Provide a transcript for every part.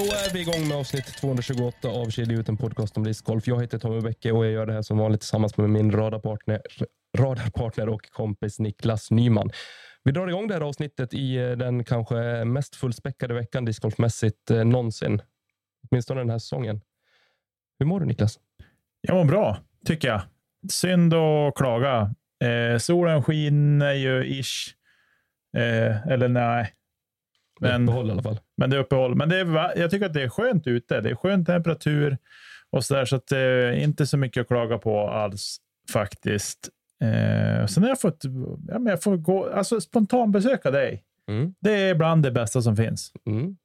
Då är vi igång med avsnitt 228 av Kedja ut en podcast om discgolf. Jag heter Tommy Bäcke och jag gör det här som vanligt tillsammans med min radarpartner, radarpartner och kompis Niklas Nyman. Vi drar igång det här avsnittet i eh, den kanske mest fullspäckade veckan discgolfmässigt eh, någonsin. Åtminstone den här säsongen. Hur mår du Niklas? Jag mår bra, tycker jag. Synd att klaga. Eh, solen skiner ju ish. Eh, eller nej. Men, uppehåll i alla fall. Men det är uppehåll. Men det är, jag tycker att det är skönt ute. Det är skön temperatur och så där, så att det är inte så mycket att klaga på alls faktiskt. Eh, sen har jag fått, ja, men jag får gå, alltså spontanbesöka dig. Mm. Det är bland det bästa som finns. Mm.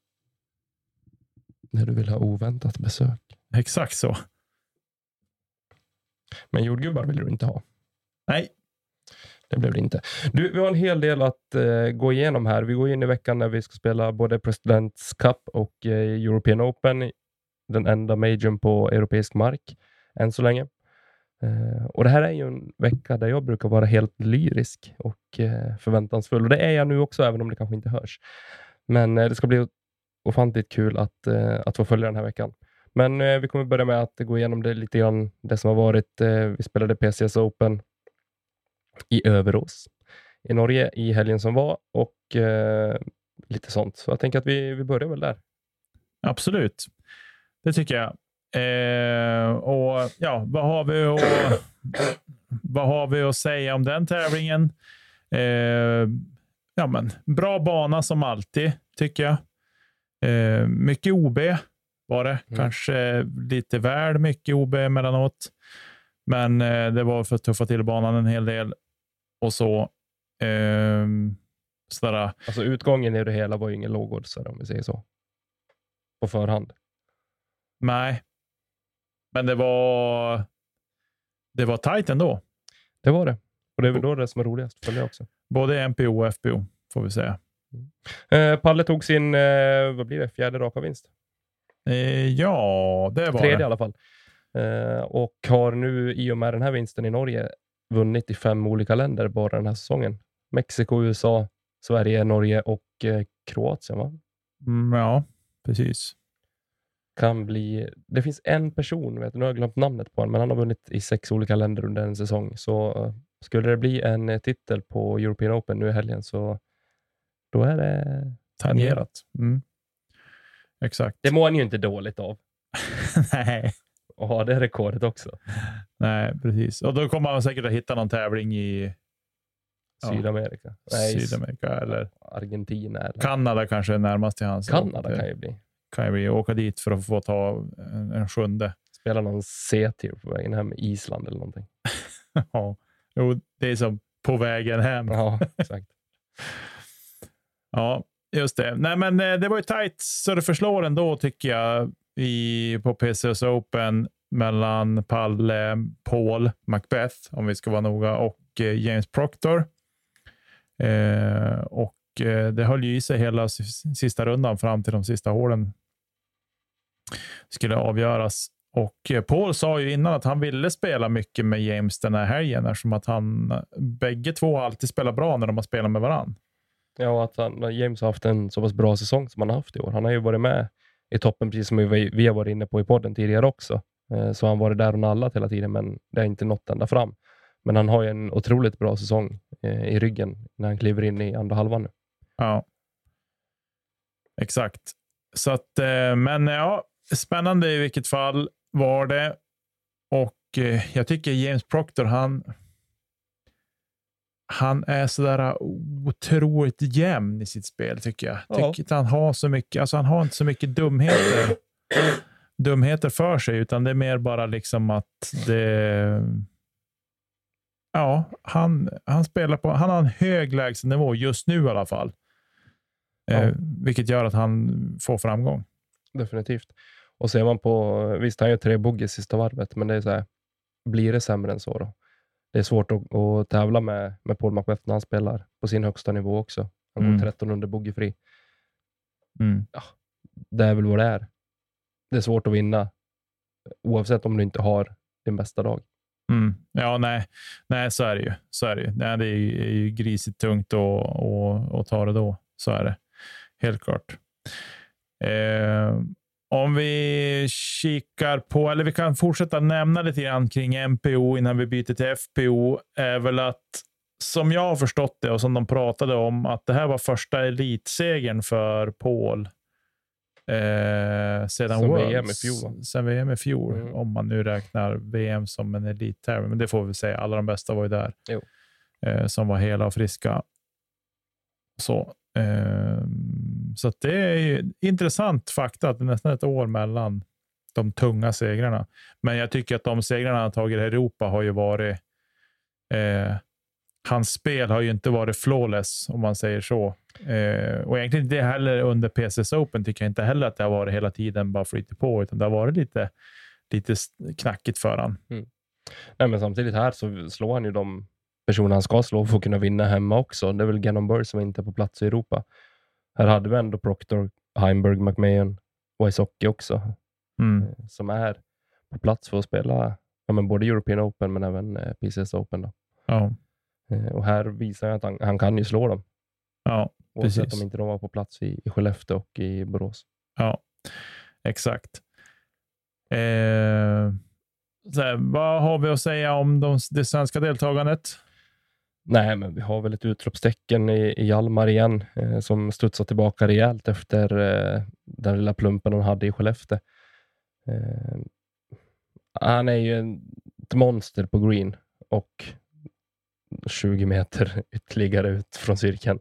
När du vill ha oväntat besök. Exakt så. Men jordgubbar vill du inte ha? Nej, det blev det inte. Du, vi har en hel del att eh, gå igenom här. Vi går in i veckan när vi ska spela både Presidents Cup och eh, European Open, den enda majorn på europeisk mark än så länge. Eh, och Det här är ju en vecka där jag brukar vara helt lyrisk och eh, förväntansfull. Och Det är jag nu också, även om det kanske inte hörs. Men eh, det ska bli ofantligt kul att, eh, att få följa den här veckan. Men vi kommer börja med att gå igenom det lite grann, det som har varit. vi spelade PCS Open i Överås i Norge i helgen som var och eh, lite sånt. Så jag tänker att vi, vi börjar väl där. Absolut, det tycker jag. Eh, och ja, vad har vi att, vad har vi att säga om den tävlingen? Eh, ja, men bra bana som alltid, tycker jag. Eh, mycket OB var det. Mm. Kanske lite väl mycket OB emellanåt. Men eh, det var för att tuffa till banan en hel del och så. Eh, sådär. Alltså utgången i det hela var ju ingen lågoddsare om vi säger så. På förhand. Nej, men det var. Det var tajt ändå. Det var det. Och det är väl då det som är roligast för mig också. Både MPO och FPO får vi säga. Mm. Eh, Palle tog sin, eh, vad blir det, fjärde raka vinst? Eh, ja, det var Tredje det. i alla fall. Eh, och har nu i och med den här vinsten i Norge vunnit i fem olika länder bara den här säsongen. Mexiko, USA, Sverige, Norge och eh, Kroatien. Va? Mm, ja, precis. Kan bli... Det finns en person, vet, nu har jag glömt namnet på honom, men han har vunnit i sex olika länder under en säsong. Så uh, skulle det bli en uh, titel på European Open nu i helgen så då är det tangerat. Mm. Exakt. Det mår han ju inte dåligt av. Nej och ha det rekordet också. Nej, precis. Och då kommer han säkert att hitta någon tävling i Sydamerika. Ja, Nej, Sydamerika eller Argentina. Eller... Kanada kanske är närmast till hans. Kanada kan ju bli. Kan ju bli. Åka dit för att få ta en, en sjunde. Spela någon C-tier på vägen hem, Island eller någonting. ja, jo, det är som på vägen hem. Ja, exakt. ja, just det. Nej, men eh, det var ju tajt så det förslår ändå tycker jag i, på PCS Open mellan Palle, Paul, Macbeth, om vi ska vara noga, och eh, James Proctor. Eh, och eh, det höll ju i sig hela sista rundan fram till de sista hålen skulle avgöras. Och eh, Paul sa ju innan att han ville spela mycket med James den här helgen eftersom att han bägge två alltid spelar bra när de har spelat med varann. Ja, och att han, James har haft en så pass bra säsong som han har haft i år. Han har ju varit med i toppen, precis som vi, vi har varit inne på i podden tidigare också. Eh, så han varit där och nallat hela tiden, men det har inte nått ända fram. Men han har ju en otroligt bra säsong eh, i ryggen när han kliver in i andra halvan nu. Ja, exakt. Så att, eh, men ja, spännande i vilket fall var det. Och jag tycker James Proctor, han, han är sådär otroligt jämn i sitt spel tycker jag. Ja. Tycker han har så mycket, alltså han har inte så mycket dumheter, dumheter för sig, utan det är mer bara liksom att det Ja, han, han spelar på, han har en hög lägstanivå just nu i alla fall. Ja. Eh, vilket gör att han får framgång. Definitivt. Och ser man på, visst han gör tre bogey sista varvet, men det är så här, blir det sämre än så då? Det är svårt att, att tävla med, med Paul McBeth när han spelar på sin högsta nivå också. Han går mm. 13 under bogeyfri. Mm. Ja, det är väl vad det är. Det är svårt att vinna oavsett om du inte har din bästa dag. Mm. Ja, nej. nej, så är det ju. Så är det, ju. Nej, det är, ju, är ju grisigt tungt att ta det då. Så är det. Helt klart. Eh, om vi kikar på, eller vi kan fortsätta nämna lite grann kring MPO innan vi byter till FPO, är väl att som jag har förstått det och som de pratade om, att det här var första elitsegern för Paul Eh, sedan Worlds, VM i fjol? Sen VM i fjol, Mm. om man nu räknar VM som en elittävling. Men det får vi säga, alla de bästa var ju där. Eh, som var hela och friska. Så, Ehm, så att det är ju intressant fakta att det är nästan ett år mellan de tunga segrarna. Men jag tycker att de segrarna han tagit i Europa har ju varit eh, hans spel har ju inte varit flawless, om man säger så. Eh, och egentligen inte heller under PCS Open tycker jag inte heller att det har varit hela tiden bara flyter på, utan det har varit lite, lite knackigt för han. Mm. Nej, men samtidigt här så slår han ju de personer han ska slå för att kunna vinna hemma också. Det är väl Gannon Burr som inte är på plats i Europa. Här hade vi ändå Proctor, Heimberg, McMahon, Wysocki också, Mm. eh, som är på plats för att spela ja, men både European Open men även eh, PCS Open. Då. Ja, Eh, Och här visar han att han, han kan ju slå dem, ja, oavsett Precis. om inte de var på plats i, i Skellefteå och i Borås. ja, exakt. Eh, så här, vad har vi att säga om de, det svenska deltagandet? Nej, men vi har väl ett utropstecken i, i Hjalmar igen, eh, som studsar tillbaka rejält efter eh, den lilla plumpen hon hade i Skellefteå. Eh, han är ju en, ett monster på green och 20 meter ytterligare ut från cirkeln.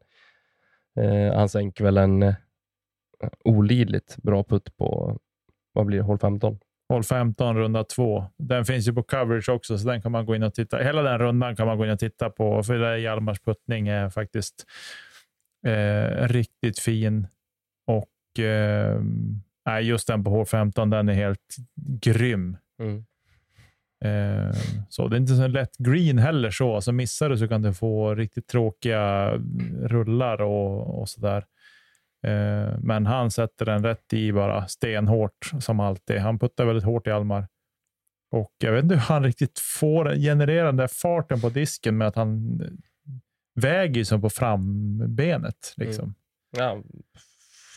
Eh, han sänker väl en eh, olidligt bra putt på, vad blir det, hål 15? Håll 15, runda två. Den finns ju på coverage också, så den kan man gå in och titta. Hela den rundan kan man gå in och titta på, för det där Hjalmars puttning är faktiskt eh, riktigt fin. Och eh, just den på hål 15, den är helt grym. Mm. Eh, så det är inte så lätt green heller så. så missar du så kan du få riktigt tråkiga rullar och, och sådär. Eh, men han sätter den rätt i bara stenhårt som alltid. Han puttar väldigt hårt i Almar. Och jag vet inte hur han riktigt får generera den där farten på disken med att han väger ju som på frambenet. Liksom. Ja,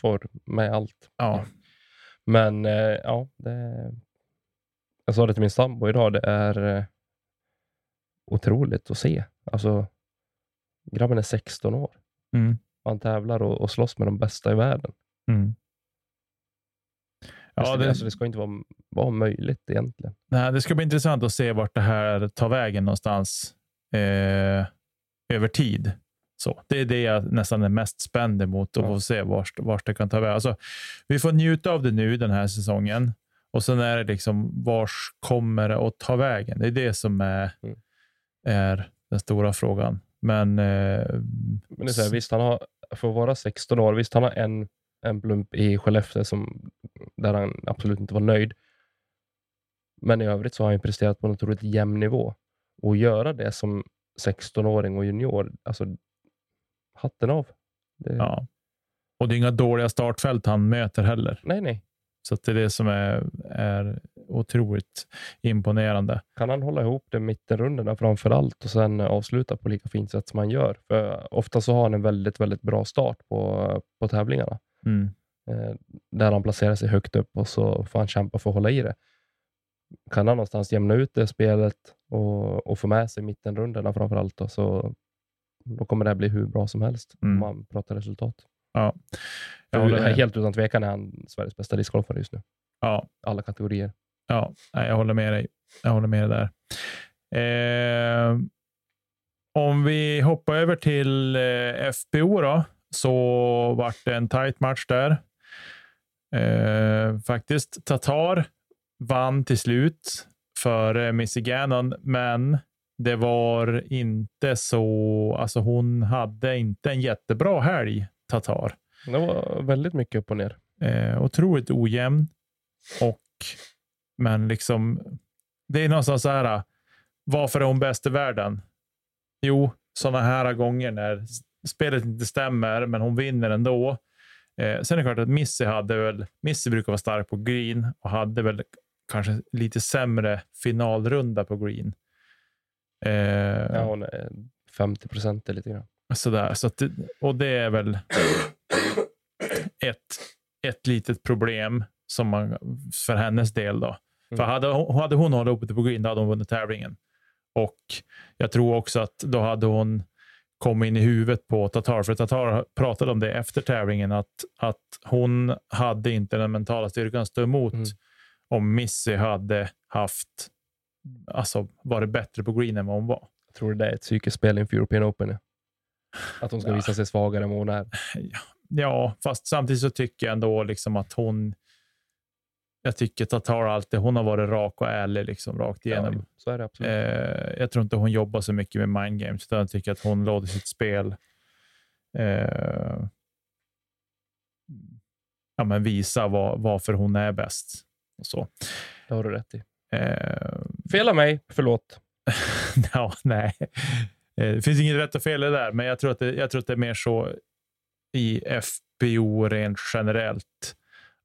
får med allt. Ja, Men eh, ja, det, jag sa det till min sambo idag, det är eh, otroligt att se. Alltså, grabben är 16 år. mm, Han tävlar och, och slåss med de bästa i världen. mm. Ja, det, alltså, det ska inte vara, vara möjligt egentligen. Nej, det ska bli intressant att se vart det här tar vägen någonstans eh, över tid. Så, det är det jag nästan är mest spänd emot att Ja. få se vart, vart det kan ta vägen. Alltså, vi får njuta av det nu den här säsongen och sen är det liksom vars kommer det att ta vägen? Det är det som är, Mm. är den stora frågan. Men eh, Men det är så här, visst, han har, för att vara 16 år, visst han har en, en plump i Skellefteå som, där han absolut inte var nöjd. Men i övrigt så har han presterat på en otroligt jämn nivå. Och att göra det som 16-åring och junior, alltså hatten av. Det, ja. Och det är inga dåliga startfält han möter heller. Nej, nej. Så det är det som är, är otroligt imponerande. Kan han hålla ihop det mittenrundorna framför allt och sen avsluta på lika fint sätt som han gör? För ofta så har han en väldigt, väldigt bra start på, på tävlingarna. Mm. eh, där han placerar sig högt upp och så får han kämpa för att hålla i det. Kan han någonstans jämna ut det spelet och, och få med sig mittenrundorna framför allt, då, så då kommer det bli hur bra som helst Mm. om man pratar resultat. Jag För håller helt utan tvekan är han Sveriges bästa discgolfare just nu. Ja, Alla kategorier. Ja jag håller med dig. Jag håller med dig där. Eh, om vi hoppar över till eh, FPO då, så vart det en tight match där. Eh, faktiskt. Tatar vann till slut för Missy Gannon, men det var inte så. Alltså hon hade inte en jättebra helg, Tatar. Det var väldigt mycket upp och ner. Eh, otroligt ojämn. Och, men liksom, det är någonstans så här. Varför är hon bäst i världen? Jo, sådana här gånger när spelet inte stämmer, men hon vinner ändå. Eh, sen är det klart att Missy hade väl, Missy brukar vara stark på green och hade väl kanske lite sämre finalrunda på green. Eh, Ja, hon är 50 procent lite grann. Sådär, så att och det är väl ett, ett litet problem som man, för hennes del. då. Mm. För hade, hon- hade hon hållit uppe på green, då hade hon vunnit tävlingen. Och jag tror också att då hade hon kommit in i huvudet på Tatar. För Tatar pratade om det efter tävlingen, att, att hon hade inte den mentala styrkan att stå emot Mm. om Missy hade haft, alltså varit bättre på green än vad hon var. Jag tror det är ett psykiskt spel inför European Open. Ja. Att hon ska Ja. visa sig svagare än vad hon är. Ja, fast samtidigt så tycker jag ändå liksom att hon... Jag tycker Tatar alltid, hon har varit rak och ärlig liksom rakt igenom. Ja, så är det absolut. Eh, jag tror inte hon jobbar så mycket med mind games, utan jag tycker att hon låter sitt spel eh, ja, men visa vad, varför hon är bäst. Och så. Det har du rätt i. Eh, Fel av mig, förlåt. ja, nej. Eh, Det finns inget rätt och fel i det där, men jag tror, att det, jag tror att det är mer så i FBO rent generellt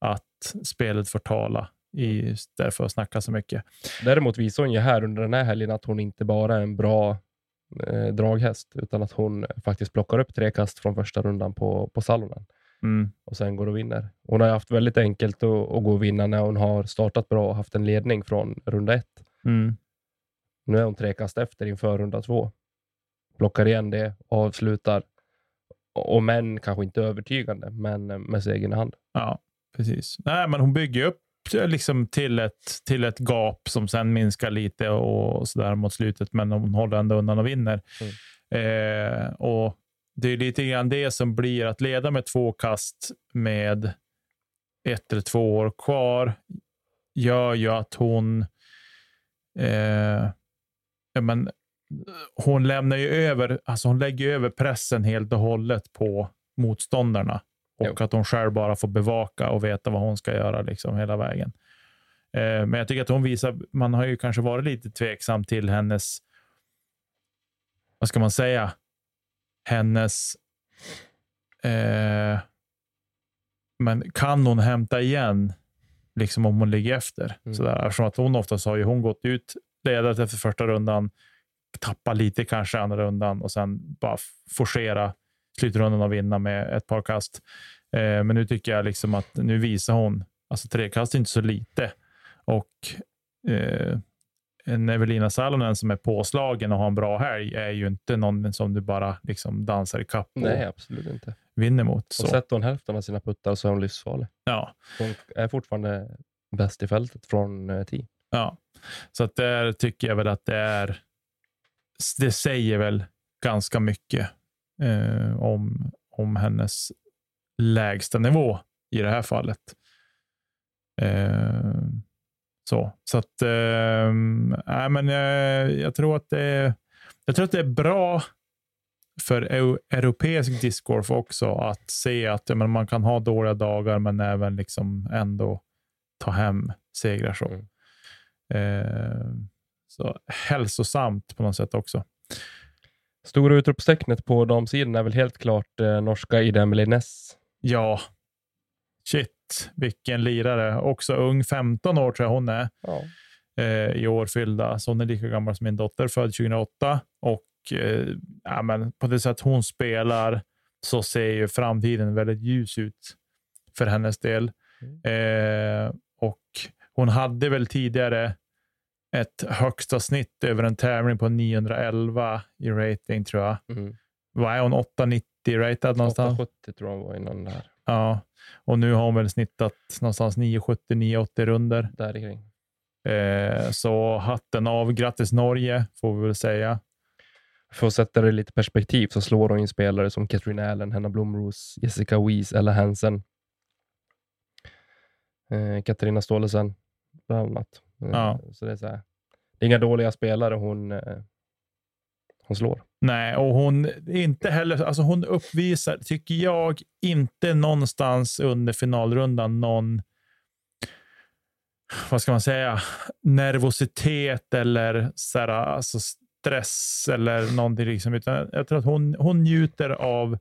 att spelet får tala istället för att snacka så mycket. Däremot visar hon ju här under den här helgen att hon inte bara är en bra eh, draghäst, utan att hon faktiskt plockar upp tre kast från första rundan på, på Salonen Mm. och sen går och vinner. Hon har haft väldigt enkelt att, att gå och vinna när hon har startat bra och haft en ledning från runda ett. Mm. Nu är hon tre kast efter inför runda två. Plockar igen det och avslutar. Och men kanske inte övertygande, men eh, med segern i hand. Ja, precis. Nej, men hon bygger upp liksom till, ett, till ett gap som sen minskar lite och så där mot slutet, men hon håller ändå undan och vinner. Eh, och Det är lite grann det som blir att leda med två kast med ett eller två år kvar gör ju att hon eh, ja, men, hon lämnar ju över, alltså hon lägger över pressen helt och hållet på motståndarna och Jo. att hon själv bara får bevaka och veta vad hon ska göra liksom hela vägen. Eh, men jag tycker att hon visar, man har ju kanske varit lite tveksam till hennes, vad ska man säga, hennes, eh, men kan hon hämta igen liksom om hon ligger efter? Mm. Sådär, eftersom att hon oftast har ju hon gått ut ledat efter första rundan, tappa lite kanske andra rundan och sen bara forcera slutrundan och vinna med ett par kast. Eh, men nu tycker jag liksom att nu visar hon, alltså tre kast är inte så lite. Och eh, en Evelina Salonen som är påslagen och har en bra helg är ju inte någon som du bara liksom dansar i kapp och Nej, absolut inte. vinner mot. Och Så, sätter hon hälften av sina puttar så är hon livsfarlig. ja, Hon är fortfarande bäst i fältet från eh, 10. ja. så att där tycker jag väl att det är, det säger väl ganska mycket eh, om, om hennes lägsta nivå i det här fallet. Eh, så så att, eh, nej, men, eh, jag, tror att det är, jag tror att det är bra för eu- europeisk discgolf också att se att men man kan ha dåliga dagar men även liksom ändå ta hem segrar. Så. Mm. Eh, så hälsosamt på något sätt också. Stora utropstecknet på damsidan är väl helt klart eh, norska Ida Emelie Ness. Ja, shit, vilken lirare. Också ung, 15 år tror jag hon är. Ja. eh, i år fyllda. Så hon är lika gammal som min dotter, född 2008. Och eh, ja, men på det sätt hon spelar så ser ju framtiden väldigt ljus ut för hennes del. Eh, och hon hade väl tidigare ett högsta snitt över en tävling på 911 i rating tror jag. Mm. Vad är hon? 890 ratad någonstans? 870 tror jag hon var innan där. Ja, och nu har hon väl snittat någonstans 970-980 runder. där kring. Eh, så hatten av. Grattis Norge, får vi väl säga. För att sätta det i lite perspektiv så slår hon in spelare som Catherine Allen, Hanna Blomros, Jessica Weiss, Ella Hansen, eh, Katarina Stålesen bland annat. Eh, Ja. Så det, är så här, det är inga dåliga spelare hon, eh, hon slår. Nej, och hon inte heller, alltså hon uppvisar, tycker jag, inte någonstans under finalrundan någon, vad ska man säga, nervositet eller så här, alltså stress eller någonting. Liksom. Utan jag tror att hon, hon njuter av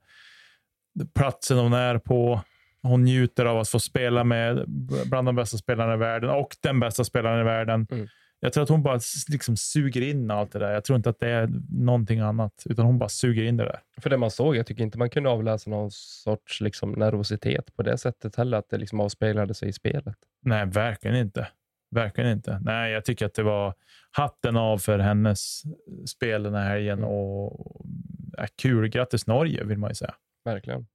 platsen hon är på. Hon njuter av att få spela med bland de bästa spelarna i världen och den bästa spelaren i världen Mm. Jag tror att hon bara liksom suger in allt det där. Jag tror inte att det är någonting annat, utan hon bara suger in det där. För det man såg, jag tycker inte man kunde avläsa någon sorts liksom, nervositet på det sättet heller, att det liksom avspeglade sig i spelet. Nej, verkligen inte. Verkligen inte. Nej, jag tycker att det var hatten av för hennes spel den här helgen Mm. och ja, kul. Grattis Norge, vill man ju säga. Verkligen.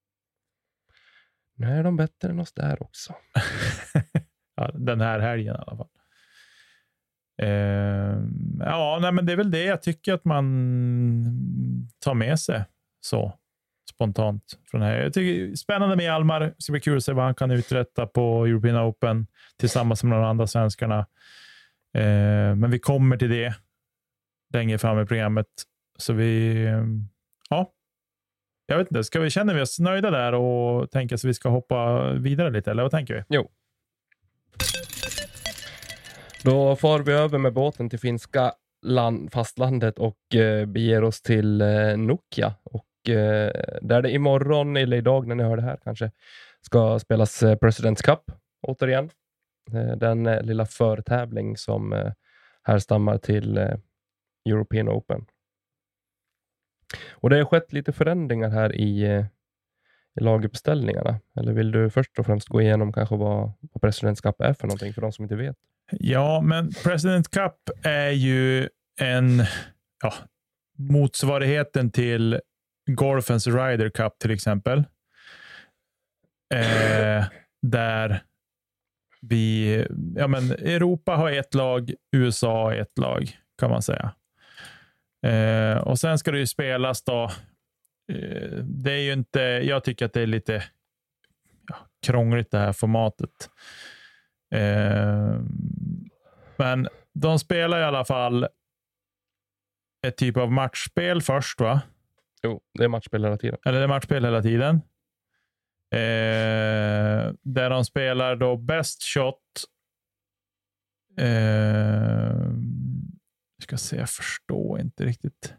Nu är de bättre än oss där också. Ja, den här helgen i alla fall. Eh, ja, nej, men det är väl det jag tycker att man tar med sig så spontant från här. Jag tycker, spännande med Almar. Det ska bli kul att se vad han kan uträtta på European Open tillsammans med de andra svenskarna. Eh, men vi kommer till det längre fram i programmet. Så vi, eh, jag vet inte. Ska vi, känner vi oss nöjda där och tänker att vi ska hoppa vidare lite? Eller vad tänker vi? Jo. Då far vi över med båten till finska land, fastlandet och eh, beger oss till eh, Nokia. Och, eh, där det imorgon, eller idag när ni hör det här kanske, ska spelas eh, Presidents Cup återigen. Eh, den eh, lilla förtävling som eh, härstammar till eh, European Open. Och Det har skett lite förändringar här i, eh, i laguppställningarna. Eller vill du först och främst gå igenom kanske vad, vad President Cup är för någonting, för de som inte vet? Ja, men President Cup är ju en ja, motsvarigheten till golfens Ryder Cup till exempel. Eh, där vi, ja men Europa har ett lag, USA har ett lag kan man säga. Eh, och sen ska det ju spelas då. Eh, det är ju inte, jag tycker att det är lite ja, krångligt det här formatet. Eh, men de spelar i alla fall ett typ av matchspel först, va? Jo, det är matchspel hela tiden. Eller det är matchspel hela tiden. Eh, där de spelar då best shot. Eh, ska se, jag förstår inte riktigt.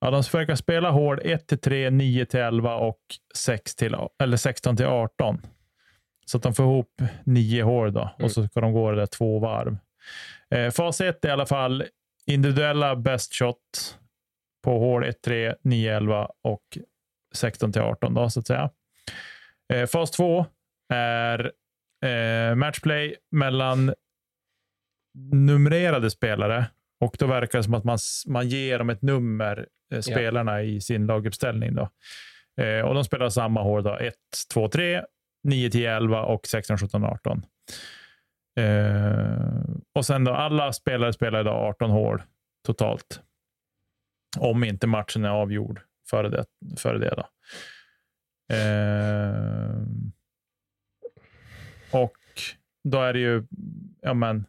Ja, de försöker spela hård 1 till 3, 9 till 11 och 6 till, eller 16 till 18. Så att de får ihop nio hål då Mm. och så ska de gå det där två varv. Eh, fas 1 är i alla fall individuella best shot på hål 1, 3, 9, 11 och 16 till 18 då, så att säga. Eh, fas 2 är eh, matchplay mellan numrerade spelare och då verkar det som att man, man ger dem ett nummer, eh, spelarna i sin laguppställning. Då. Eh, och de spelar samma hål då, 1, 2, 3, 9, 10, 11 och 16, 17, 18. Eh, och sen då, alla spelare spelar idag 18 hål totalt. Om inte matchen är avgjord före det. Före det då. Eh, och då är det ju, ja men,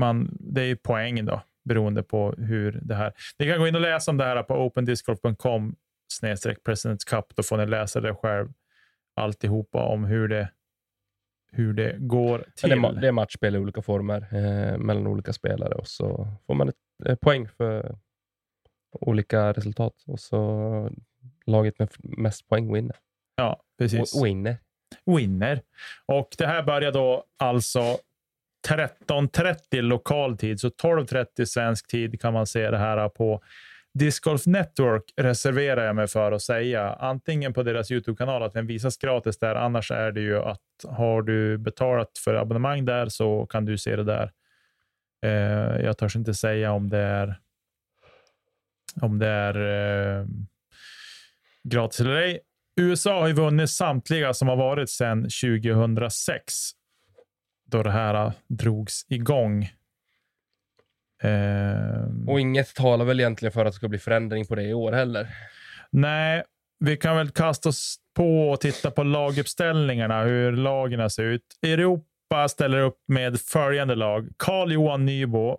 man, det är ju poäng då, beroende på hur det här... Ni kan gå in och läsa om det här på opendiscgolf.com snedstreck Presidents Cup. Då får ni läsa det själv, alltihopa om hur det, hur det går Men till. Det är, ma- det är matchspel i olika former eh, mellan olika spelare och så får man ett, eh, poäng för olika resultat och så laget med mest poäng vinner. Ja, precis. Winner. winner. Och det här börjar då alltså 13.30 lokal tid, så 12.30 svensk tid kan man se det här på Disc Golf Network reserverar jag mig för att säga. Antingen på deras YouTube-kanal att den visas gratis där. Annars är det ju att har du betalat för abonnemang där så kan du se det där. Eh, jag törs inte säga om det är om det är eh, gratis eller ej. USA har ju vunnit samtliga som har varit sedan 2006. Då det här eh, drogs igång. Ehm, Och inget talar väl egentligen för att det ska bli förändring på det i år heller. Nej, vi kan väl kasta oss på och titta på laguppställningarna, hur lagen ser ut. Europa ställer upp med följande lag. Carl-Johan Nybo,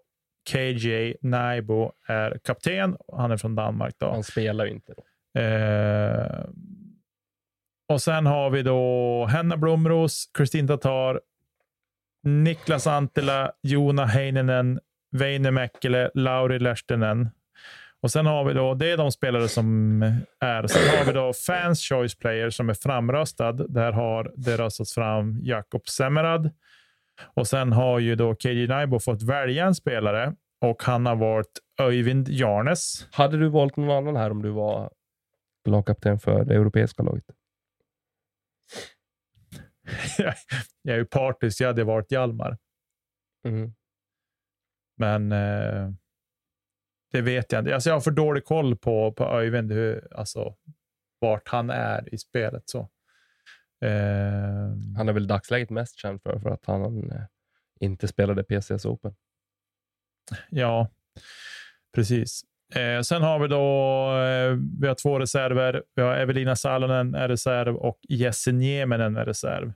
KJ Naibo är kapten. Han är från Danmark. Då. Han spelar ju inte. Då. Eh, och sen har vi då Henna Blomros, Kristin Tatar, Niklas Antila, Jona Heininen, Veine Mäkelä, Lauri Lehtinen. Och sen har vi då, det är de spelare som är. Sen har vi då Fans Choice Player som är framröstad. Där har det röstats fram Jakob Semerad, Och sen har ju då KJ Naibo fått välja en spelare och han har valt Öyvind Jarnes. Hade du valt någon annan här om du var lagkapten för det europeiska laget? jag är ju partisk, jag hade varit Hjalmar. Mm. Men eh, det vet jag inte. Alltså jag har för dålig koll på, på Öyvind, hur, alltså, vart han är i spelet. Så. Eh, Han är väl dagsläget mest känd för, för att han eh, inte spelade PCS Open. Ja, precis. Eh, sen har vi då eh, vi har två reserver. Vi har Evelina Salonen är reserv och Jesse Nieminen är reserv.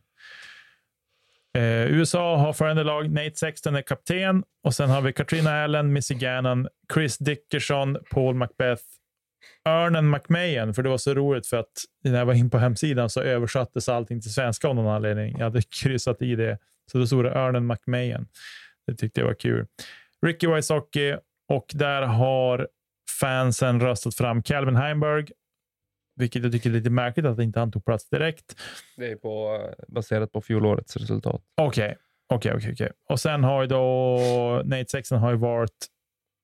Eh, USA har följande lag. Nate Sexton är kapten och sen har vi Katrina Allen, Missy Gannon, Chris Dickerson, Paul Macbeth, Örnen McMahon, för det var så roligt för att när jag var in på hemsidan så översattes allting till svenska av någon anledning. Jag hade kryssat i det, så då stod det Örnen McMahon. Det tyckte jag var kul. Ricky Wysocki och där har fansen röstat fram Calvin Heimberg, vilket jag tycker är lite märkligt att inte han tog plats direkt. Det är på, baserat på fjolårets resultat. Okej, okej, okej. okej. Och sen har ju då Nate Sexton har ju varit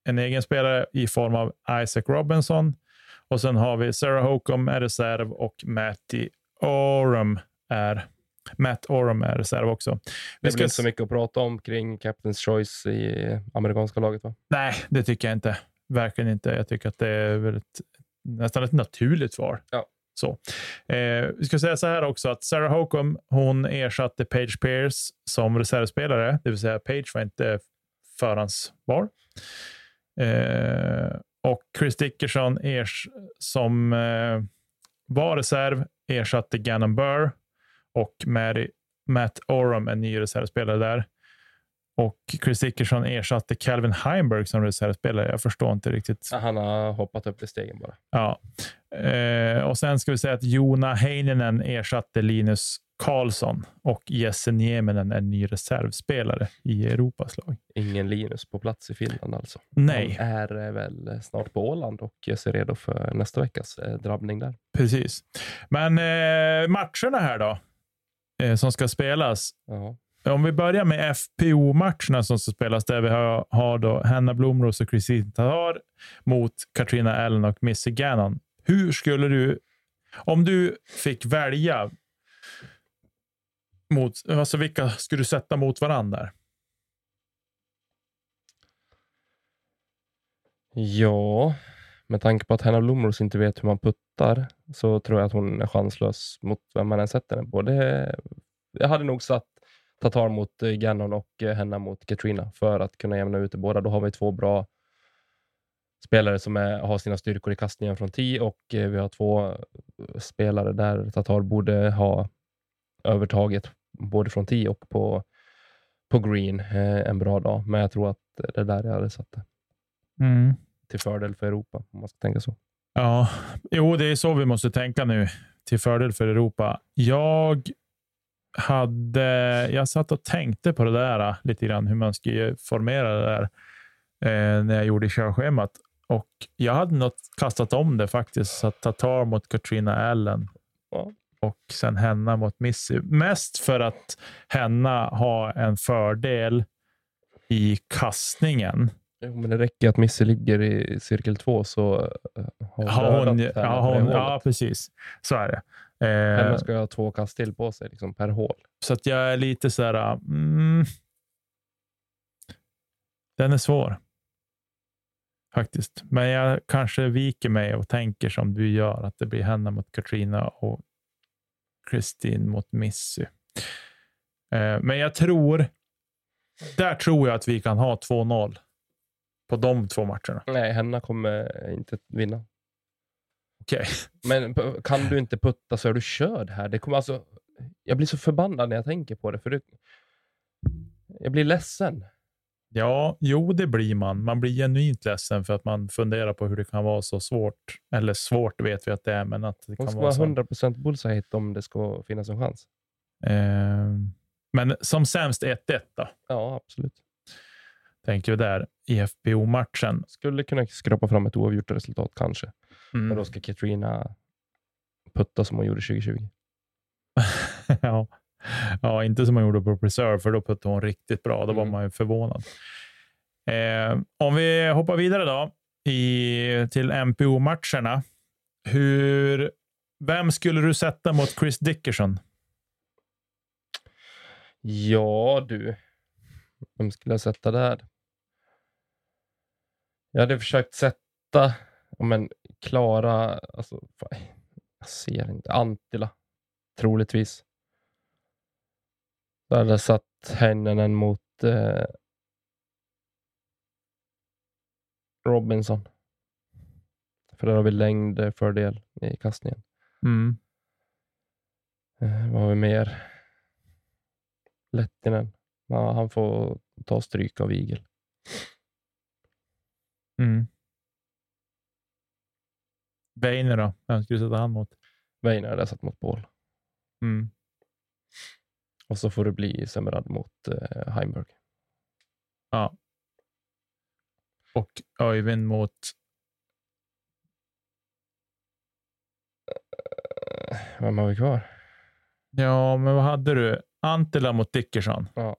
en egen spelare i form av Isaac Robinson. Och sen har vi Sarah Holcomb är reserv och Matty Oram är Matt Oram är reserv också. Det Vi är ska väl inte så mycket att prata om kring Captain's Choice i amerikanska laget, va? Nej, det tycker jag inte. Verkligen inte. Jag tycker att det är väl ett, nästan ett naturligt svar. Ja. Så. Eh, vi ska säga så här också att Sarah Holcomb hon ersatte Page Pierce som reservspelare, det vill säga Page var inte förhandsval. Eh, och Chris Dickerson ers som eh, var reserv ersatte Gannon Burr och Mary, Matt Oram, en ny reservspelare där. Och Chris Dickerson ersatte Calvin Heimberg som reservspelare. Jag förstår inte riktigt. Han har hoppat upp i stegen bara. Ja. Eh, och sen ska vi säga att Jona Heininen ersatte Linus Karlsson och Jesse Nieminen är ny reservspelare i Europas lag. Ingen Linus på plats i Finland alltså. Nej, Han är eh, väl snart på Åland och gör sig redo för nästa veckas eh, drabbning där. precis. Men eh, matcherna här då, eh, som ska spelas. Ja. Om vi börjar med FPO-matcherna som ska spelas, där vi har, har då Hanna Blomros och Kristin Tatar mot Katrina Allen och Missy Gannon. Hur skulle du, om du fick välja, mot, alltså vilka skulle du sätta mot varandra? ja, med tanke på att Hanna Blomros inte vet hur man puttar så tror jag att hon är chanslös mot vem man än sätter den på. Det, jag hade nog satt Tatar mot eh, Gannon och eh, Henna mot Katrina för att kunna jämna ut det båda. Då har vi två bra spelare som är, har sina styrkor i kastningen från 10 och eh, vi har två spelare där Tatar borde ha övertaget både från 10 och på, på green en bra dag. Men jag tror att det är där jag hade satt det. Till fördel för Europa, om man ska tänka så. Ja, jo, det är så vi måste tänka nu till fördel för Europa. Jag hade, jag satt och tänkte på det där äh, lite grann, hur man skulle formera det där eh, när jag gjorde körschemat. Och jag hade nog kastat om det faktiskt, så att Tatar mot Katrina Allen Ja. och sen Henna mot Missy. Mest för att Henna har en fördel i kastningen. Jo, men det räcker att Missy ligger i cirkel 2 så eh, har hon, ja, hon, ja, precis. Så är det. Eh, Henna ska ha två kast till på sig liksom, per hål. Så att jag är lite så här. Mm, den är svår. Faktiskt. Men jag kanske viker mig och tänker som du gör, att det blir henne mot Katrina och Kristin mot Missy. Eh, men jag tror, där tror jag att vi kan ha 2-0 på de två matcherna. Nej, Henna kommer inte vinna. Okej. Men p- kan du inte putta så är du körd här. Det kommer alltså, jag blir så förbannad när jag tänker på det. För det, jag blir ledsen. Ja, jo, det blir man. Man blir genuint ledsen för att man funderar på hur det kan vara så svårt. Eller svårt vet vi att det är, men att det Hon kan ska vara vara så. 100% bullseye hit om det ska finnas en chans. Eh, men som sämst 1-1 då, Ja, absolut. tänker vi där i FBO-matchen. Skulle kunna skrapa fram ett oavgjort resultat kanske. Mm. då ska Katrina putta som hon gjorde 2020. ja. Ja, inte som man gjorde på Preserve, för då puttade hon riktigt bra. Då var Mm. man ju förvånad. Eh, om vi hoppar vidare då i, till MPO-matcherna. Hur, vem skulle du sätta mot Chris Dickerson? Ja du. Vem skulle jag sätta där? Jag hade försökt sätta, men Klara, alltså, fan, jag ser inte, Antila, troligtvis. Hade jag satt Heinenen mot eh, Robinson. För där har vi längdfördel i kastningen. Mm. Eh, vad har vi mer? Lettinen. Ja, han får ta stryk av Igel. Mm. Weiner då? Vem skulle du sätta han mot? Weiner hade jag satt mot Paul. Mm. Och så får det bli Semerad mot eh, Heimberg. Ja. Och Öyvind mot... Eh, Vem har vi kvar? Ja, men vad hade du? Antila mot Dickerson. Ja.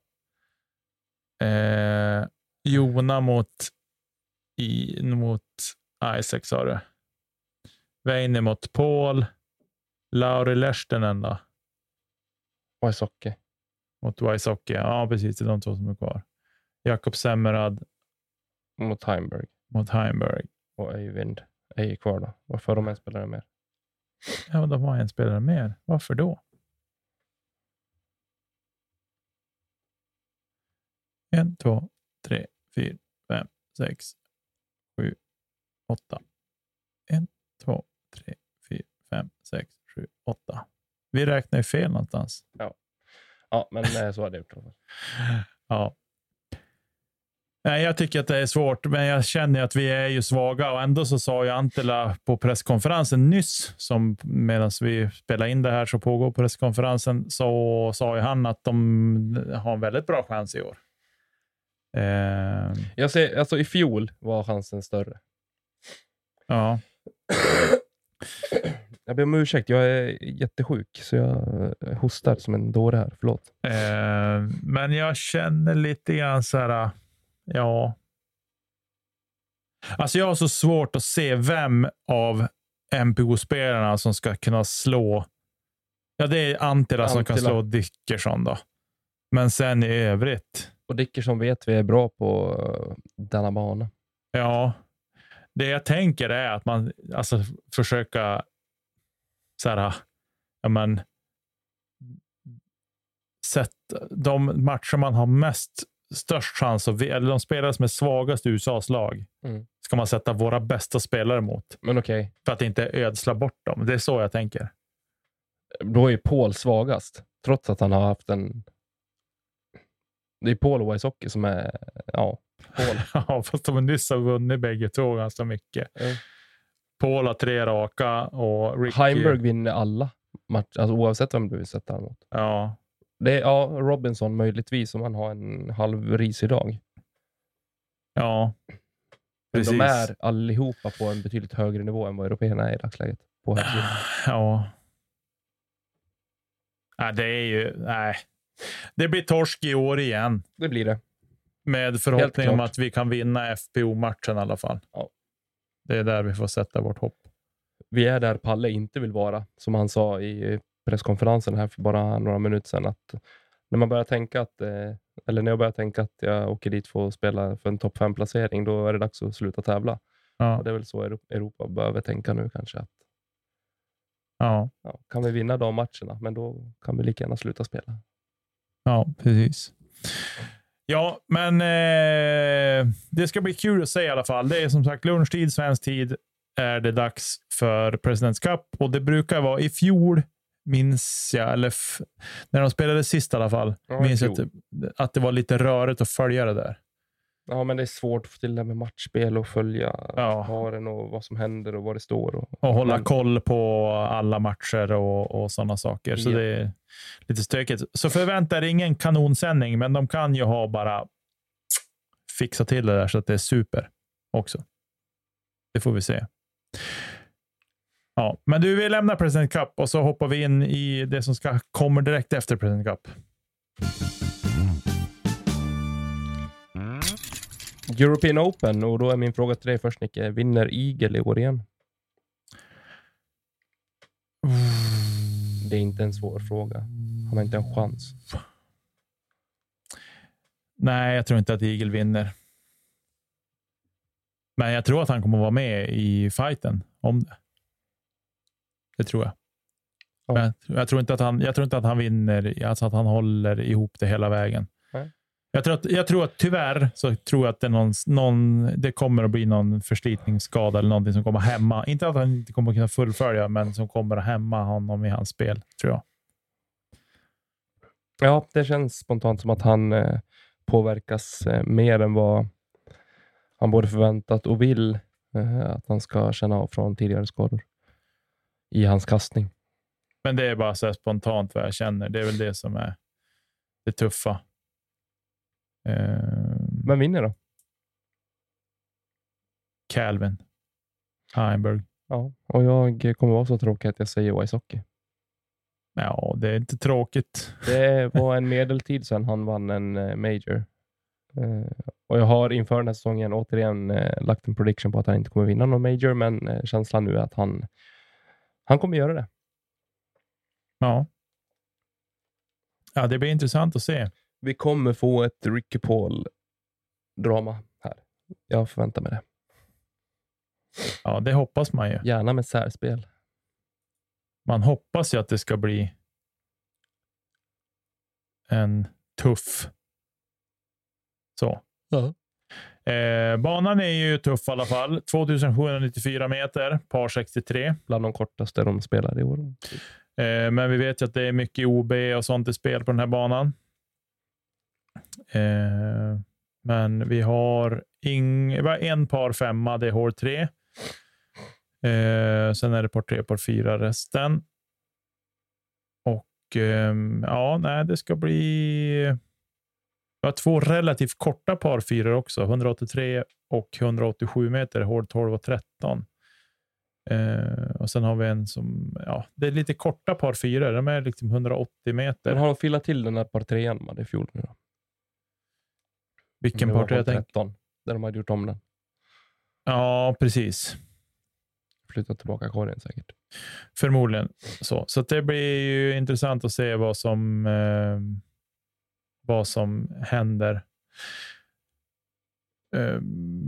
Eh, Jona mot, i, mot Isaac sa du. Weiner mot Paul. Lauri Lehtinen då? Wysocki. Mot Wysocki. Ja, precis. Det är de två som är kvar. Jakob Semmerad Mot Heimberg. mot Heimberg. Och Öyvind är ju kvar då. Varför har de en spelare mer? Ja, men de har en spelare mer. Varför då? En, två, tre, fyra, fem, sex, sju, åtta. Sju, åtta. Vi räknar ju fel någonstans. Ja, men eh, så hade jag gjort. Ja. Nej, jag tycker att det är svårt, men jag känner att vi är ju svaga och ändå så sa ju Antila på presskonferensen nyss, som medan vi spelar in det här så pågår presskonferensen, så sa ju han att de har en väldigt bra chans i år. Eh, Jag ser, alltså i fjol var chansen större. ja, Jag ber om ursäkt, jag är jättesjuk så jag eh, hostar som en dåre här. Förlåt. eh, men jag känner lite grann så här, ja. Alltså jag har så svårt att se vem av MPO-spelarna som ska kunna slå. Ja, det är Antila som kan slå Dickerson då. Men sen i övrigt. Och Dickerson vet vi är bra på eh, denna bana. Ja, det jag tänker är att man alltså försöka så här, ja men, sätta de matcher man har mest störst chans att, eller de spelare som är svagast i USAs lag, Mm. ska man sätta våra bästa spelare mot Men okej, för att inte ödsla bort dem. Det är så jag tänker. då är ju Paul svagast. Trots att han har haft en... Det är Paul och Wysocki som är... Ja, Paul. Ja, fast de nyss har vunnit bägge två ganska mycket. Ja. Paul har tre raka och Ricky... Heimberg vinner alla matcher, alltså oavsett vem du vill sätta honom mot. Ja, Det är ja, Robinson möjligtvis om han har en halv risig dag. ja. Men de är allihopa på en betydligt högre nivå än vad européerna är i dagsläget. På. Ja. Nej, det är ju... Nej. Det blir torsk i år igen. Det blir det. Med förhoppning om att vi kan vinna FPO-matchen i alla fall. Ja. Det är där vi får sätta vårt hopp. Vi är där Palle inte vill vara, som han sa i presskonferensen här för bara några minuter sedan. Att när man börjar tänka att, eh, eller när jag börjar tänka att jag åker dit för att spela för en topp 5-placering, då är det dags att sluta tävla. Ja. Och det är väl så Euro- Europa behöver tänka nu kanske. Att, Ja, ja, kan vi vinna de matcherna, men då kan vi lika gärna sluta spela. ja precis. Ja, men eh, det ska bli kul att se i alla fall. Det är som sagt lunchtid, svensk tid, är det dags för Presidents Cup och det brukar vara i fjol, minns jag, eller när de spelade sist i alla fall, Ja, minns jag att, att det var lite rörigt att följa det där. Ja, men det är svårt att få till det med matchspel och följa Ja. haren och vad som händer och vad det står. Och, Och hålla Men- koll på alla matcher och, och sådana saker. Så Ja. det är lite stökigt. Så förvänta er ingen kanonsändning, men de kan ju ha bara fixa till det där så att det är super också. Det får vi se. Ja, men du, vi lämnar President Cup och så hoppar vi in i det som ska kommer direkt efter President Cup. European Open, och då är min fråga till dig först Nicke. Vinner Eagle i år igen? Det är inte en svår fråga. Han har inte en chans. Nej, jag tror inte att Eagle vinner. Men jag tror att han kommer att vara med i fighten om det. Det tror jag. Ja. Men jag, jag, tror inte att han, jag tror inte att han vinner, alltså att han håller ihop det hela vägen. Jag tror, att, jag tror att tyvärr så tror jag att det, någon, någon, det kommer att bli någon förslitningsskada eller någonting som kommer att hämma. Inte att han inte kommer att kunna fullfölja, men som kommer att hämma honom i hans spel, tror jag. Ja, det känns spontant som att han eh, påverkas eh, mer än vad han både förväntat och vill eh, att han ska känna av från tidigare skador i hans kastning. Men det är bara så spontant vad jag känner. Det är väl det som är det tuffa. Eh, Vem vinner då? Calvin Heimberg. Ja, och jag kommer vara så tråkig att jag säger Wysocki. Ja, det är inte tråkigt. Det var en medeltid sedan han vann en eh, Major. Eh, och Jag har inför den här säsongen återigen eh, lagt en prediction på att han inte kommer vinna någon Major, men känslan nu är att han, han kommer göra det. Ja. Ja, det blir intressant att se. Vi kommer få ett Ricky Paul-drama här. Jag förväntar mig det. Ja, det hoppas man ju. Gärna med särspel. Man hoppas ju att det ska bli en tuff så. Eh, banan är ju tuff i alla fall. 2794 meter, par 63. Bland de kortaste de spelar i år. Eh, men vi vet ju att det är mycket OB och sånt i spel på den här banan. Eh, men vi har, ing, en par femma, det är hål tre. Eh, sen är det par tre, par fyra resten. Och eh, ja, nej, det ska bli... Vi har två relativt korta par fyror också, 183 och 187 meter, hål 12 och 13. Eh, och sen har vi en som, ja, det är lite korta par fyror. de är liksom 180 meter. Men har de filat till den där par trean man i fjol nu då? Vilken Det var par 3 jag tänker? 13, där de hade gjort om den. Ja, precis. Flyttat tillbaka korgen säkert. Förmodligen så. Så det blir ju intressant att se vad som, eh, vad som händer. Eh,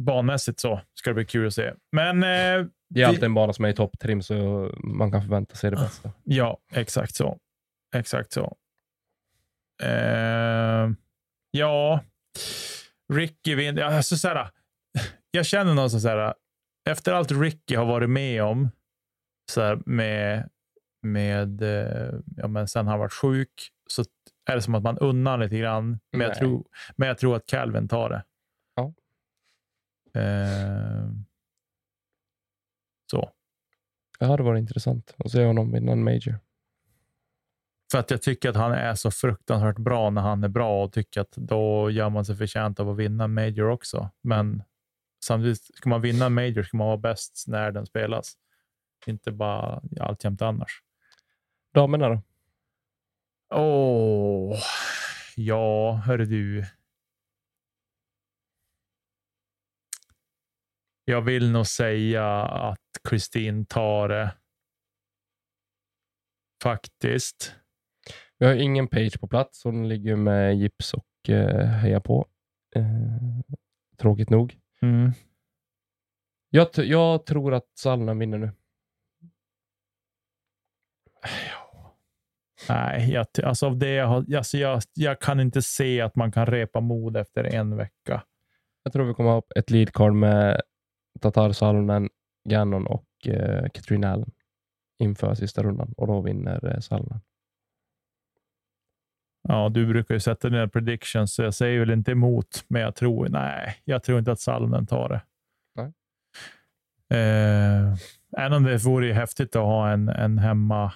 banmässigt så ska det bli kul att se. Men eh, Det är alltid en bana som är i topptrim, så man kan förvänta sig det bästa. ja, exakt så. Exakt så. Eh, ja, Ricky vinner. Alltså, så här, jag känner någonstans så här, efter allt Ricky har varit med om, så här, med, med eh, ja, men sen han varit sjuk, så är det som att man unnar lite grann. Men jag, tror, men jag tror att Calvin tar det. Ja. Eh, så. Det hade varit intressant att se honom vinna en Major. För att jag tycker att han är så fruktansvärt bra när han är bra och tycker att då gör man sig förtjänt av att vinna Major också. Men samtidigt, ska man vinna Major ska man vara bäst när den spelas. Inte bara alltjämt annars. Damerna då? Åh, ja, hörru du. Jag vill nog säga att Kristin tar det. Faktiskt. Vi har ingen Page på plats. Hon ligger med gips och eh, hejar på. Eh, tråkigt nog. Mm. Jag, jag tror att Sallnen vinner nu. Nej, jag, alltså av det jag, har, alltså jag, jag kan inte se att man kan repa mod efter en vecka. Jag tror vi kommer ha ett lead card med Tatar Salonen, Gannon och eh, Katrin Allen inför sista rundan och då vinner eh, Salonen. Ja, du brukar ju sätta dina predictions, så jag säger väl inte emot, men jag tror, nej, jag tror inte att Salmen tar det. Nej. Eh, även om det vore ju häftigt att ha en, en hemma,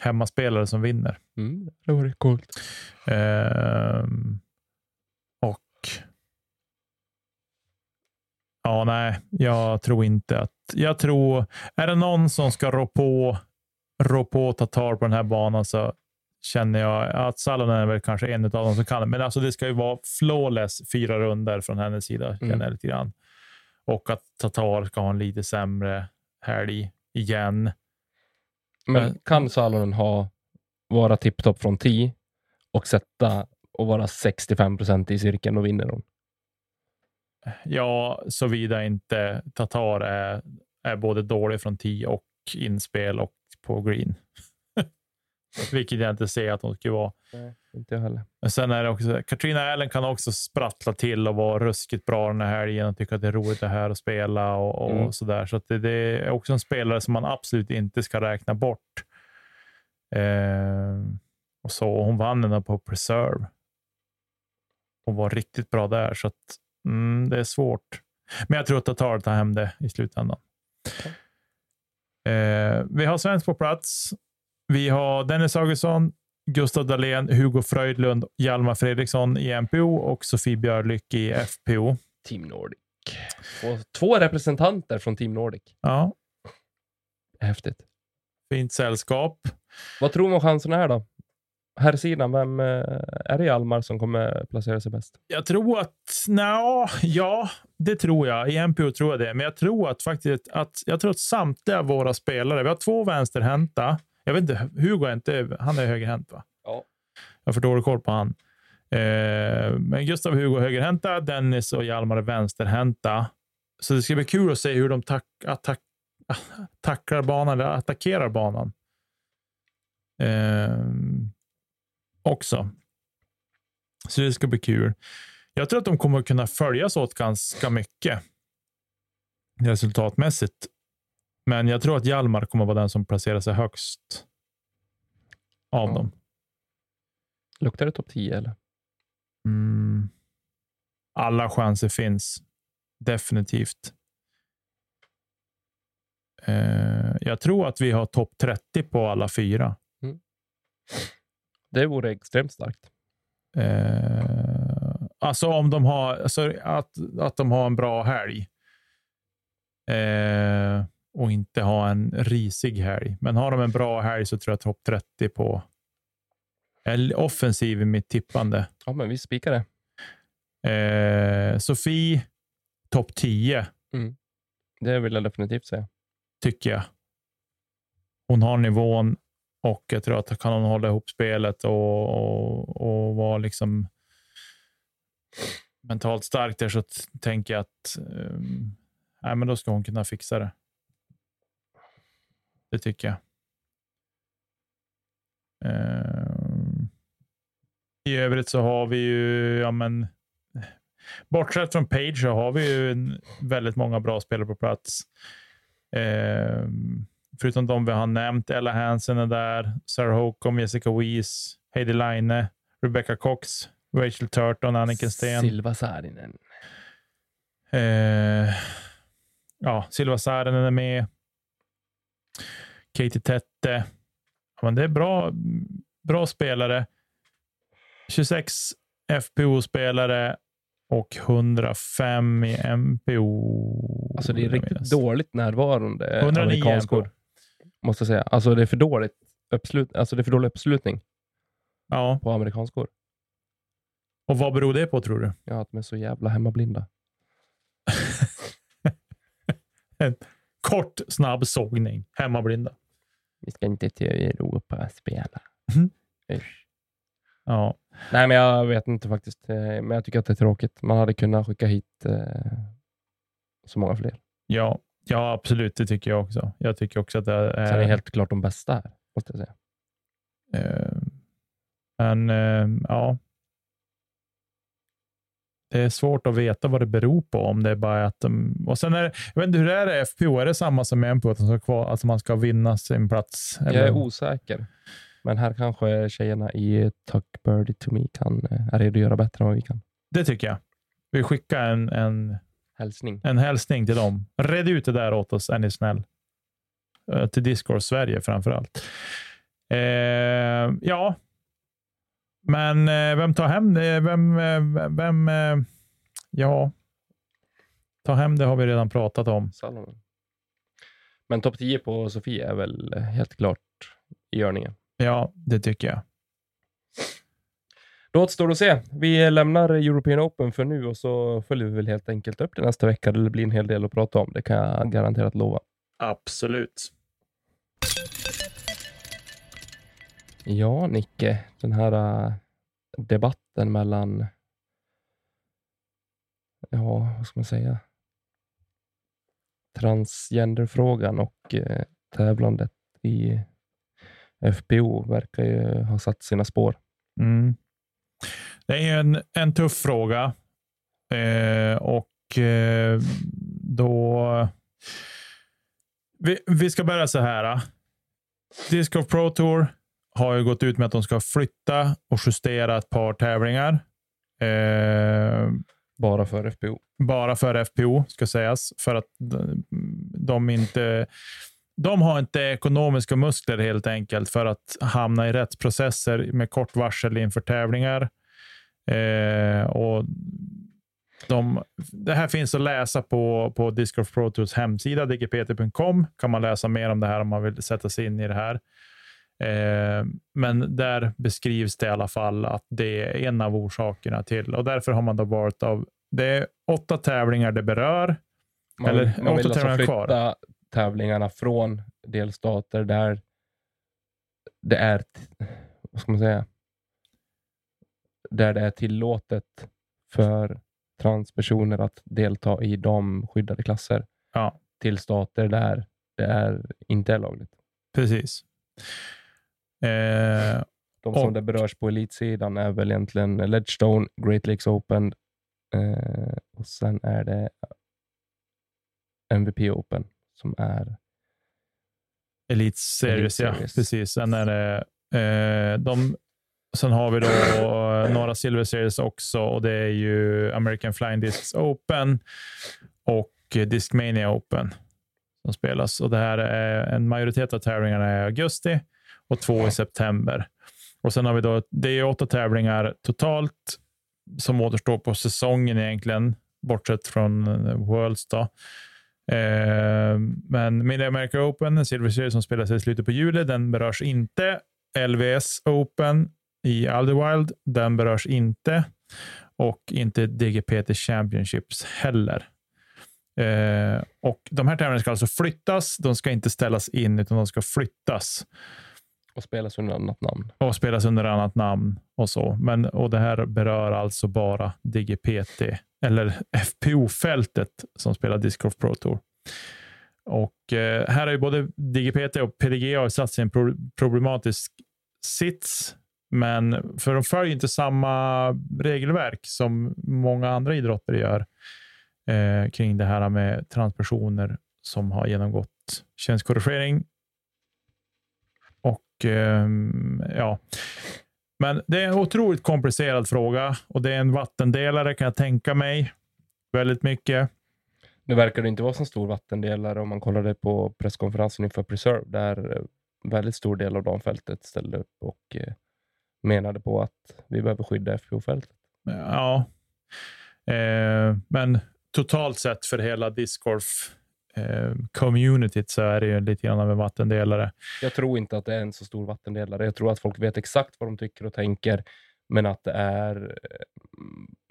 hemmaspelare som vinner. Mm, det vore coolt. Eh, och Ja, nej, jag tror inte att... Jag tror... Är det någon som ska rå på, rå på och ta tar på den här banan så känner jag att Salonen är väl kanske en av dem som kan det. Men alltså det ska ju vara flawless fyra runder från hennes sida, känner jag lite grann. Och att Tatar ska ha en lite sämre helg igen. Men Men- kan Salonen ha vara tipptopp från 10 och sätta och vara 65 procent i cirkeln, då vinner hon. Ja, såvida inte Tatar är, är både dålig från 10 och inspel och på green. Vilket jag inte ser att hon skulle vara. Nej, inte jag heller. Men sen är det också, Katrina Allen kan också sprattla till och vara ruskigt bra den här helgen och tycka att det är roligt det här att spela och, och Mm. sådär. Så det, det är också en spelare som man absolut inte ska räkna bort. Eh, och så Hon vann den på Preserve. Hon var riktigt bra där, så att, mm, det är svårt. Men jag tror att Tatar tar hem det i slutändan. Eh, vi har svensk på plats. Vi har Dennis Augustsson, Gustav Dahlén, Hugo Fröjdlund, Hjalmar Fredriksson i MPO och Sofie Björlyck i FPO. Team Nordic. Och två representanter från Team Nordic. Ja, Häftigt. fint sällskap. Vad tror man chanserna är då? Här sidan, vem eh, är det Hjalmar som kommer placera sig bäst? Jag tror att, nja, ja, det tror jag. I MPO tror jag det. Men jag tror att faktiskt att, jag tror att samtliga våra spelare, vi har två vänsterhänta. Jag vet inte, Hugo är inte, han är högerhänt va? Ja. Jag för dålig koll på han. Eh, men Gustav Hugo högerhänta, Dennis och Hjalmar är vänsterhänta. Så det ska bli kul att se hur de tack, attack, tacklar banan, eller attackerar banan. Eh, också. Så det ska bli kul. Jag tror att de kommer kunna följas åt ganska mycket resultatmässigt. Men jag tror att Hjalmar kommer vara den som placerar sig högst av Ja. dem. Luktar det topp 10 eller? Mm. Alla chanser finns. Definitivt. Eh, jag tror att vi har topp 30 på alla fyra. Det vore extremt starkt. Eh, alltså om de har, alltså att, att de har en bra helg. Eh, och inte ha en risig helg. Men har de en bra helg så tror jag topp 30 på eller offensiv i mitt tippande. Ja, men vi spikar det. Eh, Sofie, topp 10 Det vill jag definitivt säga. tycker jag. Hon har nivån och jag tror att kan hon hålla ihop spelet och, och, och vara liksom mentalt stark där så tänker jag att um, nej, men då ska hon kunna fixa det. Det tycker jag. Ehm, I övrigt så har vi ju, ja men, bortsett från Page så har vi ju en, väldigt många bra spelare på plats. Ehm, förutom de vi har nämnt. Ella Hansen är där, Sarah Holcomb, Jessica Weiss, Heidi Line, Rebecca Cox, Rachel Turton, Anniken Sten. Silva Saarinen. Eh, ja, Silva Saarinen är med. Katie Tette. Ja, men det är bra, bra spelare. 26 FPO-spelare och 105 i MPO. Alltså det är riktigt dåligt närvarande 109 amerikanskor. Måste jag säga. Alltså det är för dåligt uppslut, alltså det är för dålig uppslutning Ja, på amerikanskor. och vad beror det på tror du? Ja, att de är så jävla hemmablinda. Kort, snabb sågning. Hemmablinda. Vi ska inte till Europa och spela. Usch. Ja. Nej, men jag vet inte faktiskt. Eh, Men jag tycker att det är tråkigt. Man hade kunnat skicka hit eh, så många fler. Ja, ja, absolut. Det tycker jag också. Jag tycker också att det är... Sen är helt klart de bästa här, måste jag säga. Eh, Men eh, ja. Det är svårt att veta vad det beror på. Om det är bara att de, och sen är det, jag vet inte hur det är i FPO. Är det samma som MPO? Att, de ska kvar, att man ska vinna sin plats? Jag är osäker. Men här kanske tjejerna i Tuck Birdie to Me kan eh, redogöra bättre än vad vi kan. det tycker jag. Vi skickar en, en, Hälsning. en hälsning till dem. Red ut det där åt oss, är ni snäll. Eh, Till Discord Sverige framför allt. Eh, ja, men eh, vem tar hem det? Vem, eh, vem, eh, ja. Ta hem det har vi redan pratat om. Salomon. Men topp 10 på Sofia är väl helt klart i görningen. Ja, det tycker jag. Då återstår att se. Vi lämnar European Open för nu och så följer vi väl helt enkelt upp det nästa vecka. Det blir en hel del att prata om. Det kan jag garanterat lova. Absolut. Ja, Nicke, den här äh, debatten mellan, ja, vad ska man säga, transgenderfrågan och äh, tävlandet i FPO verkar ju ha satt sina spår. Mm. Det är en, en tuff fråga eh, och eh, då... Vi, vi ska börja så här. Disc Pro Tour har ju gått ut med att de ska flytta och justera ett par tävlingar. Eh, bara för FPO. Bara för FPO ska sägas, för att de inte de har inte ekonomiska muskler helt enkelt för att hamna i rättsprocesser med kort varsel inför tävlingar. Eh, och de, det här finns att läsa på, på Disc Golf Pro Tours hemsida, dgpt.com. kan man läsa mer om det här om man vill sätta sig in i det här. Eh, men där beskrivs det i alla fall att det är en av orsakerna till och därför har man då valt av. Det är åtta tävlingar det berör. Man, eller man åtta vill alltså tävlingar flytta kvar. tävlingarna från delstater där det är, vad ska man säga, där det är tillåtet för transpersoner att delta i de skyddade klasser ja. till stater där det är, inte är lagligt. Precis. Eh, de som och, det berörs på elitsidan är väl egentligen Ledgestone, Great Lakes Open eh, och sen är det MVP Open som är Elite Series, ja. Precis. Sen är det eh, de Sen har vi då några Silver Series också och det är ju American Flying Discs Open och Discmania Open som spelas. Och det här är en majoritet av tävlingarna är i augusti och två i september. Och sen har vi då, det är åtta tävlingar totalt som återstår på säsongen egentligen, bortsett från Worlds. Då. Eh, men Mid America Open, en Silver Series som spelas i slutet på juli, den berörs inte. LVS Open i Alderwild. Den berörs inte och inte DGPT Championships heller. Eh, och De här tävlingarna ska alltså flyttas. De ska inte ställas in, utan de ska flyttas. Och spelas under annat namn. Och spelas under annat namn och så. Men, och Det här berör alltså bara DGPT, eller FPO-fältet som spelar Disc Golf Pro Tour. Och eh, här är ju både DGPT och PDGA satt sig i en pro problematisk sits men för de följer inte samma regelverk som många andra idrotter gör eh, kring det här med transpersoner som har genomgått könskorrigering. Och eh, ja, men det är en otroligt komplicerad fråga och det är en vattendelare kan jag tänka mig väldigt mycket. Nu verkar det inte vara så stor vattendelare om man kollade på presskonferensen inför Preserve där väldigt stor del av damfältet ställde upp och eh, menade på att vi behöver skydda FPO-fältet. Ja, eh, men totalt sett för hela discgolf eh, communityt så är det ju lite grann av en vattendelare. Jag tror inte att det är en så stor vattendelare. Jag tror att folk vet exakt vad de tycker och tänker, men att det är... Eh,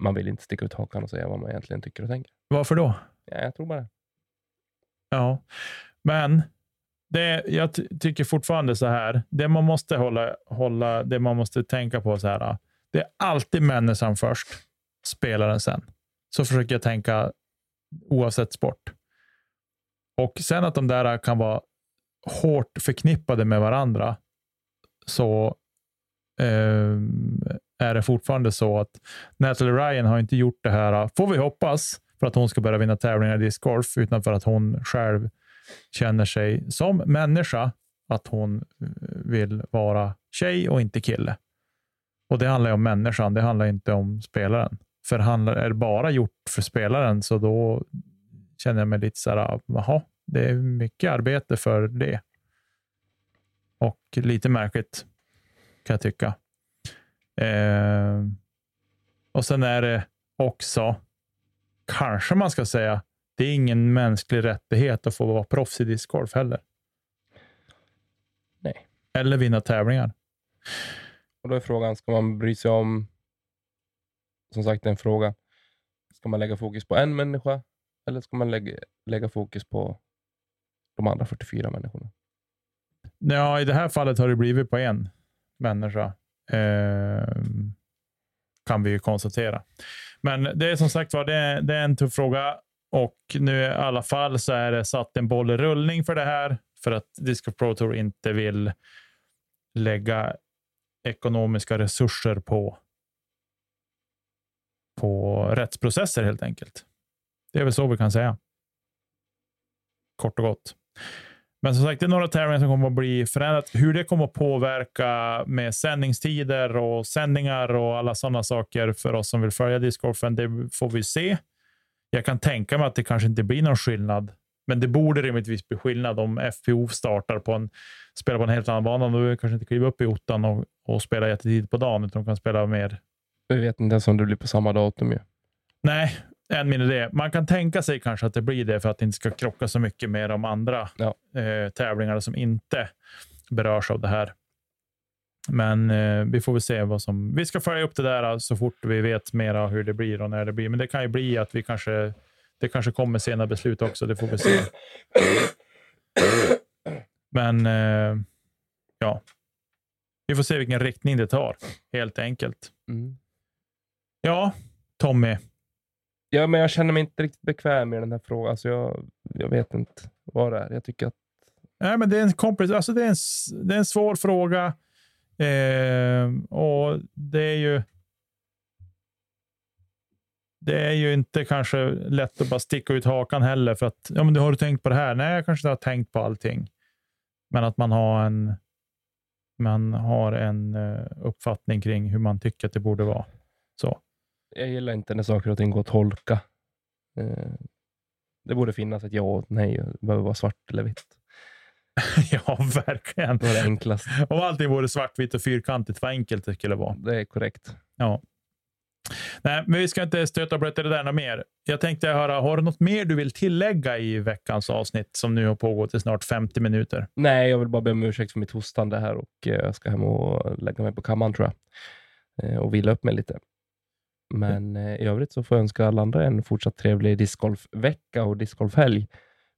man vill inte sticka ut hakan och säga vad man egentligen tycker och tänker. Varför då? Ja, jag tror bara det. Ja, men det, jag tycker fortfarande så här, det man måste hålla, hålla, det man måste tänka på så här. Det är alltid människan först, spelaren sen. Så försöker jag tänka oavsett sport. Och sen att de där kan vara hårt förknippade med varandra, så eh, är det fortfarande så att Natalie Ryan har inte gjort det här, får vi hoppas, för att hon ska börja vinna tävlingar i discgolf, utan för att hon själv känner sig som människa att hon eh, vill vara tjej och inte kille. Och Det handlar om människan, det handlar inte om spelaren. För handlar, är det bara gjort för spelaren, så då känner jag mig lite så här, jaha, det är mycket arbete för det. Och lite märkligt kan jag tycka. Eh, och sen är det också, kanske man ska säga, det är ingen mänsklig rättighet att få vara proffs i discgolf heller. Nej. Eller vinna tävlingar. Och då är frågan, ska man bry sig om, som sagt en fråga, ska man lägga fokus på en människa eller ska man lägga, lägga fokus på de andra 44 människorna? Ja, i det här fallet har det blivit på en människa. Eh, kan vi ju konstatera. Men det är som sagt var, det, det är en tuff fråga och nu i alla fall så är det satt en boll i rullning för det här för att Disco Pro Tour inte vill lägga ekonomiska resurser på, på rättsprocesser helt enkelt. Det är väl så vi kan säga. Kort och gott. Men som sagt, det är några tävlingar som kommer att bli förändrat. Hur det kommer att påverka med sändningstider och sändningar och alla sådana saker för oss som vill följa discgolfen, det får vi se. Jag kan tänka mig att det kanske inte blir någon skillnad, men det borde rimligtvis bli skillnad om FPO startar på en, spelar på en helt annan bana. Då vill kanske inte kliva upp i ottan och, och spela jättetidigt på dagen, utan de kan spela mer. Vi vet inte ens om det blir på samma datum ju. Nej, än mindre det. Man kan tänka sig kanske att det blir det för att det inte ska krocka så mycket med de andra Ja. eh, tävlingarna som inte berörs av det här. Men eh, vi får väl se vad som... Vi ska följa upp det där eh, så fort vi vet mera hur det blir och när det blir. Men det kan ju bli att vi kanske... Det kanske kommer sena beslut också. Det får vi se. Men eh, ja, vi får se vilken riktning det tar helt enkelt. Mm. Ja, Tommy. Ja, men jag känner mig inte riktigt bekväm i den här frågan. Alltså jag, jag vet inte vad det är. Jag tycker att Nej, men det är en kompis, alltså det är en, det är en svår fråga. Eh, och det är ju. Det är ju inte kanske lätt att bara sticka ut hakan heller för att ja, men du har du tänkt på det här? Nej, jag kanske inte har tänkt på allting. Men att man har en. Man har en eh, uppfattning kring hur man tycker att det borde vara. Så jag gillar inte när saker och ting går att tolka. Eh, det borde finnas ett ja och ett nej. Det behöver vara svart eller vitt. ja, verkligen. Det var det enklaste. Om allting vore svartvitt och fyrkantigt, vad enkelt det skulle vara. Det är korrekt. Ja. Nej, men vi ska inte stöta och blöta det där något mer. Jag tänkte höra, har du något mer du vill tillägga i veckans avsnitt som nu har pågått i snart 50 minuter? Nej, jag vill bara be om ursäkt för mitt hostande här och eh, jag ska hem och lägga mig på kammaren tror jag. Eh, och vila upp mig lite. Men eh, i övrigt så får jag önska alla andra en fortsatt trevlig discgolfvecka och discgolfhelg.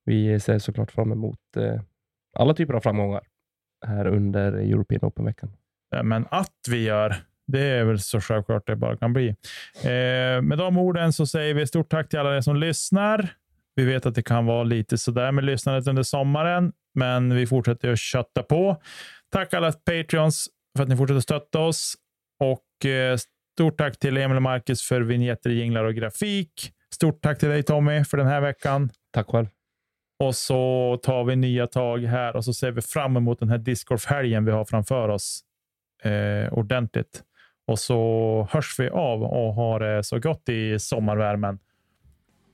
Vi ser såklart fram emot eh, alla typer av framgångar här under European Open-veckan. Men att vi gör, det är väl så självklart det bara kan bli. Eh, med de orden så säger vi stort tack till alla er som lyssnar. Vi vet att det kan vara lite sådär med lyssnandet under sommaren, men vi fortsätter att kötta på. Tack alla Patreons för att ni fortsätter stötta oss och eh, stort tack till Emil och Marcus för vignetter, jinglar och grafik. Stort tack till dig Tommy för den här veckan. Tack själv. Och så tar vi nya tag här och så ser vi fram emot den här discgolfhelgen vi har framför oss eh, ordentligt. Och så hörs vi av och har det så gott i sommarvärmen.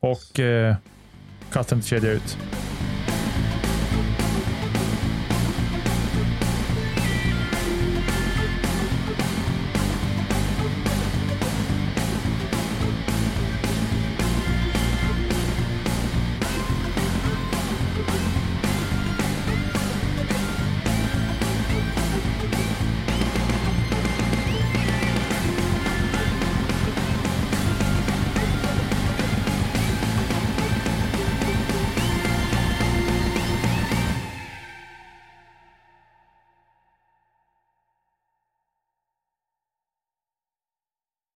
Och eh, kasta inte kedja ut.